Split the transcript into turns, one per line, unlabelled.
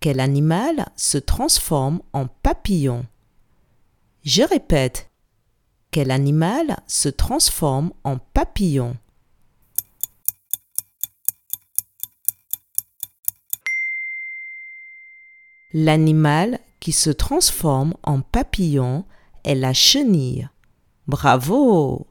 Quel animal se transforme en papillon Je répète. Quel animal se transforme en papillon L'animal qui se transforme en papillon est la chenille. Bravo